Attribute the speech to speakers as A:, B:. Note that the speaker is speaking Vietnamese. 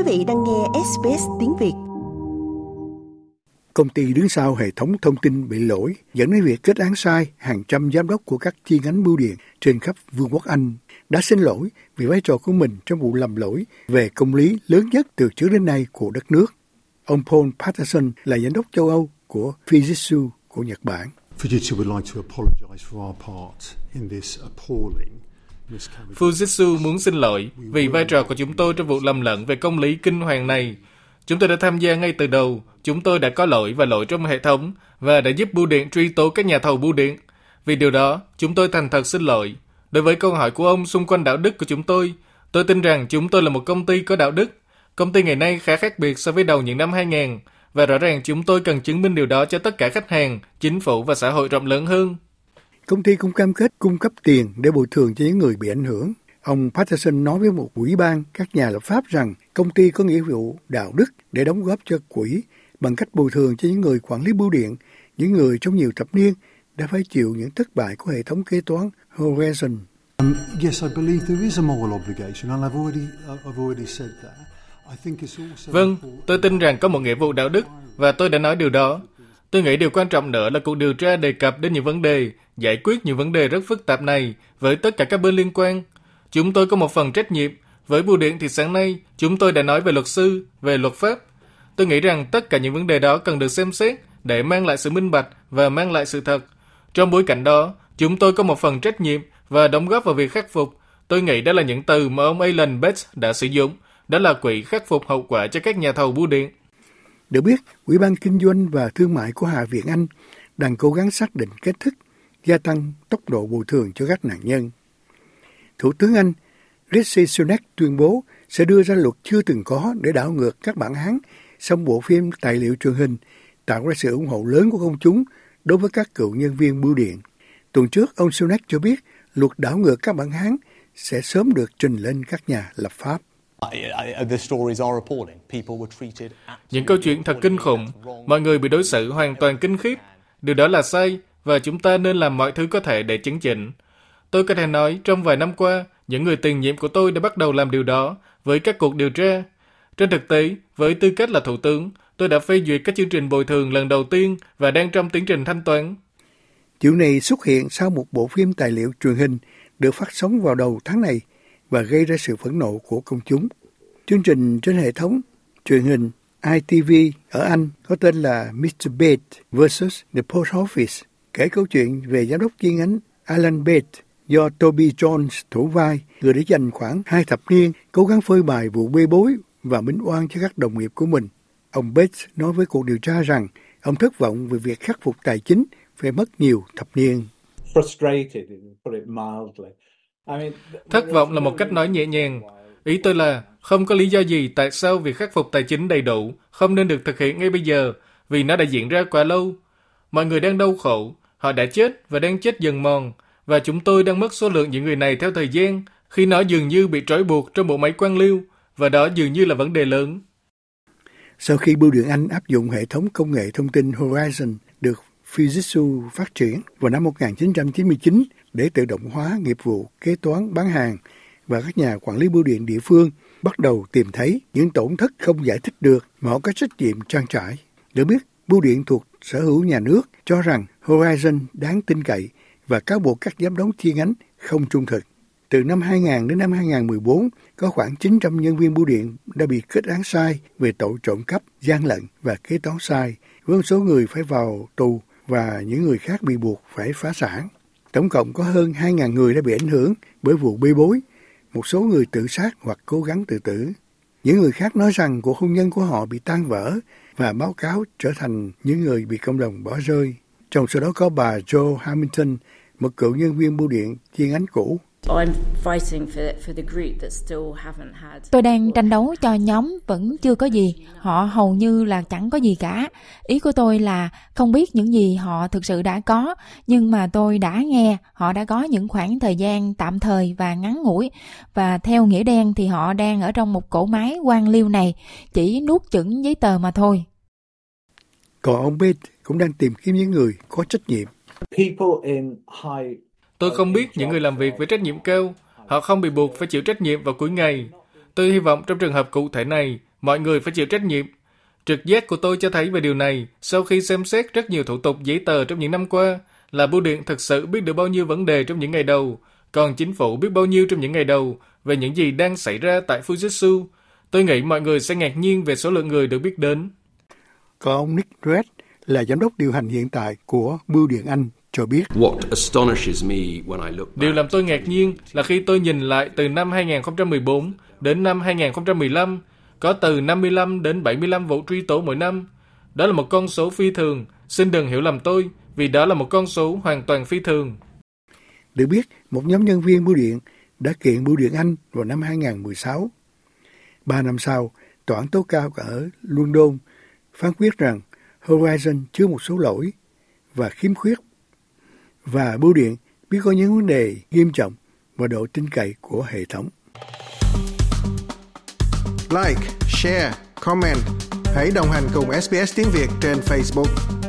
A: Quý vị đang nghe SBS tiếng Việt.
B: Công ty đứng sau hệ thống thông tin bị lỗi dẫn đến việc kết án sai hàng trăm giám đốc của các chi nhánh bưu điện trên khắp Vương quốc Anh đã xin lỗi vì vai trò của mình trong vụ lầm lỗi về công lý lớn nhất từ trước đến nay của đất nước. Ông Paul Patterson là giám đốc châu Âu của Fujitsu của Nhật Bản.
C: Fujitsu would like to apologize for our part in this appalling
D: Fujitsu muốn xin lỗi vì vai trò của chúng tôi trong vụ lầm lẫn về công lý kinh hoàng này. Chúng tôi đã tham gia ngay từ đầu, chúng tôi đã có lỗi và lỗi trong hệ thống và đã giúp bưu điện truy tố các nhà thầu bưu điện. Vì điều đó, chúng tôi thành thật xin lỗi. Đối với câu hỏi của ông xung quanh đạo đức của chúng tôi, tôi tin rằng chúng tôi là một công ty có đạo đức. Công ty ngày nay khá khác biệt so với đầu những năm 2000 và rõ ràng chúng tôi cần chứng minh điều đó cho tất cả khách hàng, chính phủ và xã hội rộng lớn hơn.
B: Công ty cũng cam kết cung cấp tiền để bồi thường cho những người bị ảnh hưởng. Ông Patterson nói với một ủy ban các nhà lập pháp rằng công ty có nghĩa vụ đạo đức để đóng góp cho quỹ bằng cách bồi thường cho những người quản lý bưu điện, những người trong nhiều thập niên đã phải chịu những thất bại của hệ thống kế toán Horizon.
C: Um, yes, I believe there is a moral obligation, and I've already, I've already said that.
D: Vâng, tôi tin rằng có một nghĩa vụ đạo đức và tôi đã nói điều đó. Tôi nghĩ điều quan trọng nữa là cuộc điều tra đề cập đến những vấn đề, giải quyết những vấn đề rất phức tạp này với tất cả các bên liên quan. Chúng tôi có một phần trách nhiệm. Với bưu điện thì sáng nay, chúng tôi đã nói về luật sư, về luật pháp. Tôi nghĩ rằng tất cả những vấn đề đó cần được xem xét để mang lại sự minh bạch và mang lại sự thật. Trong bối cảnh đó, chúng tôi có một phần trách nhiệm và đóng góp vào việc khắc phục. Tôi nghĩ đó là những từ mà ông Alan Bates đã sử dụng. Đó là quỹ khắc phục hậu quả cho các nhà thầu bưu điện.
B: Được biết, Ủy ban Kinh doanh và Thương mại của Hạ viện Anh đang cố gắng xác định cách thức gia tăng tốc độ bồi thường cho các nạn nhân. Thủ tướng Anh Rishi Sunak tuyên bố sẽ đưa ra luật chưa từng có để đảo ngược các bản án xong bộ phim tài liệu truyền hình tạo ra sự ủng hộ lớn của công chúng đối với các cựu nhân viên bưu điện. Tuần trước, ông Sunak cho biết luật đảo ngược các bản án sẽ sớm được trình lên các nhà lập pháp.
D: Những câu chuyện thật kinh khủng, mọi người bị đối xử hoàn toàn kinh khiếp. Điều đó là sai và chúng ta nên làm mọi thứ có thể để chứng chỉnh. Tôi có thể nói trong vài năm qua, những người tiền nhiệm của tôi đã bắt đầu làm điều đó với các cuộc điều tra. Trên thực tế, với tư cách là thủ tướng, tôi đã phê duyệt các chương trình bồi thường lần đầu tiên và đang trong tiến trình thanh toán.
B: Chuyện này xuất hiện sau một bộ phim tài liệu truyền hình được phát sóng vào đầu tháng này và gây ra sự phẫn nộ của công chúng. Chương trình trên hệ thống truyền hình ITV ở Anh có tên là Mr. Bate vs. The Post Office, kể câu chuyện về giám đốc chi nhánh Alan Bate do Toby Jones thủ vai, người đã dành khoảng hai thập niên cố gắng phơi bài vụ bê bối và minh oan cho các đồng nghiệp của mình. Ông Bates nói với cuộc điều tra rằng ông thất vọng về việc khắc phục tài chính phải mất nhiều thập niên.
D: Thất vọng là một cách nói nhẹ nhàng. Ý tôi là không có lý do gì tại sao việc khắc phục tài chính đầy đủ không nên được thực hiện ngay bây giờ vì nó đã diễn ra quá lâu. Mọi người đang đau khổ, họ đã chết và đang chết dần mòn và chúng tôi đang mất số lượng những người này theo thời gian khi nó dường như bị trói buộc trong bộ máy quan liêu và đó dường như là vấn đề lớn.
B: Sau khi Bưu điện Anh áp dụng hệ thống công nghệ thông tin Horizon được Fujitsu phát triển vào năm 1999 để tự động hóa nghiệp vụ kế toán bán hàng và các nhà quản lý bưu điện địa phương bắt đầu tìm thấy những tổn thất không giải thích được mà họ có trách nhiệm trang trải. Được biết, bưu điện thuộc sở hữu nhà nước cho rằng Horizon đáng tin cậy và cáo buộc các giám đốc chi nhánh không trung thực. Từ năm 2000 đến năm 2014, có khoảng 900 nhân viên bưu điện đã bị kết án sai về tội trộm cắp, gian lận và kế toán sai, với một số người phải vào tù và những người khác bị buộc phải phá sản. Tổng cộng có hơn 2.000 người đã bị ảnh hưởng bởi vụ bê bối, một số người tự sát hoặc cố gắng tự tử. Những người khác nói rằng cuộc hôn nhân của họ bị tan vỡ và báo cáo trở thành những người bị cộng đồng bỏ rơi. Trong số đó có bà Joe Hamilton, một cựu nhân viên bưu điện chi nhánh cũ.
E: Tôi đang tranh đấu cho nhóm vẫn chưa có gì, họ hầu như là chẳng có gì cả. Ý của tôi là không biết những gì họ thực sự đã có, nhưng mà tôi đã nghe họ đã có những khoảng thời gian tạm thời và ngắn ngủi. Và theo nghĩa đen thì họ đang ở trong một cỗ máy quan liêu này, chỉ nuốt chửng giấy tờ mà thôi.
B: Còn ông Bate cũng đang tìm kiếm những người có trách nhiệm.
D: Tôi không biết những người làm việc với trách nhiệm cao, họ không bị buộc phải chịu trách nhiệm vào cuối ngày. Tôi hy vọng trong trường hợp cụ thể này, mọi người phải chịu trách nhiệm. Trực giác của tôi cho thấy về điều này sau khi xem xét rất nhiều thủ tục giấy tờ trong những năm qua là bưu điện thực sự biết được bao nhiêu vấn đề trong những ngày đầu, còn chính phủ biết bao nhiêu trong những ngày đầu về những gì đang xảy ra tại Fujitsu. Tôi nghĩ mọi người sẽ ngạc nhiên về số lượng người được biết đến.
B: Còn ông Nick Red là giám đốc điều hành hiện tại của Bưu điện Anh cho biết.
D: Điều làm tôi ngạc nhiên là khi tôi nhìn lại từ năm 2014 đến năm 2015, có từ 55 đến 75 vụ truy tố mỗi năm. Đó là một con số phi thường, xin đừng hiểu lầm tôi, vì đó là một con số hoàn toàn phi thường.
B: Được biết, một nhóm nhân viên bưu điện đã kiện bưu điện Anh vào năm 2016. Ba năm sau, tòa án tố cao ở London phán quyết rằng Horizon chứa một số lỗi và khiếm khuyết và bưu điện biết có những vấn đề nghiêm trọng và độ tin cậy của hệ thống.
F: Like, share, comment. Hãy đồng hành cùng SBS tiếng Việt trên Facebook.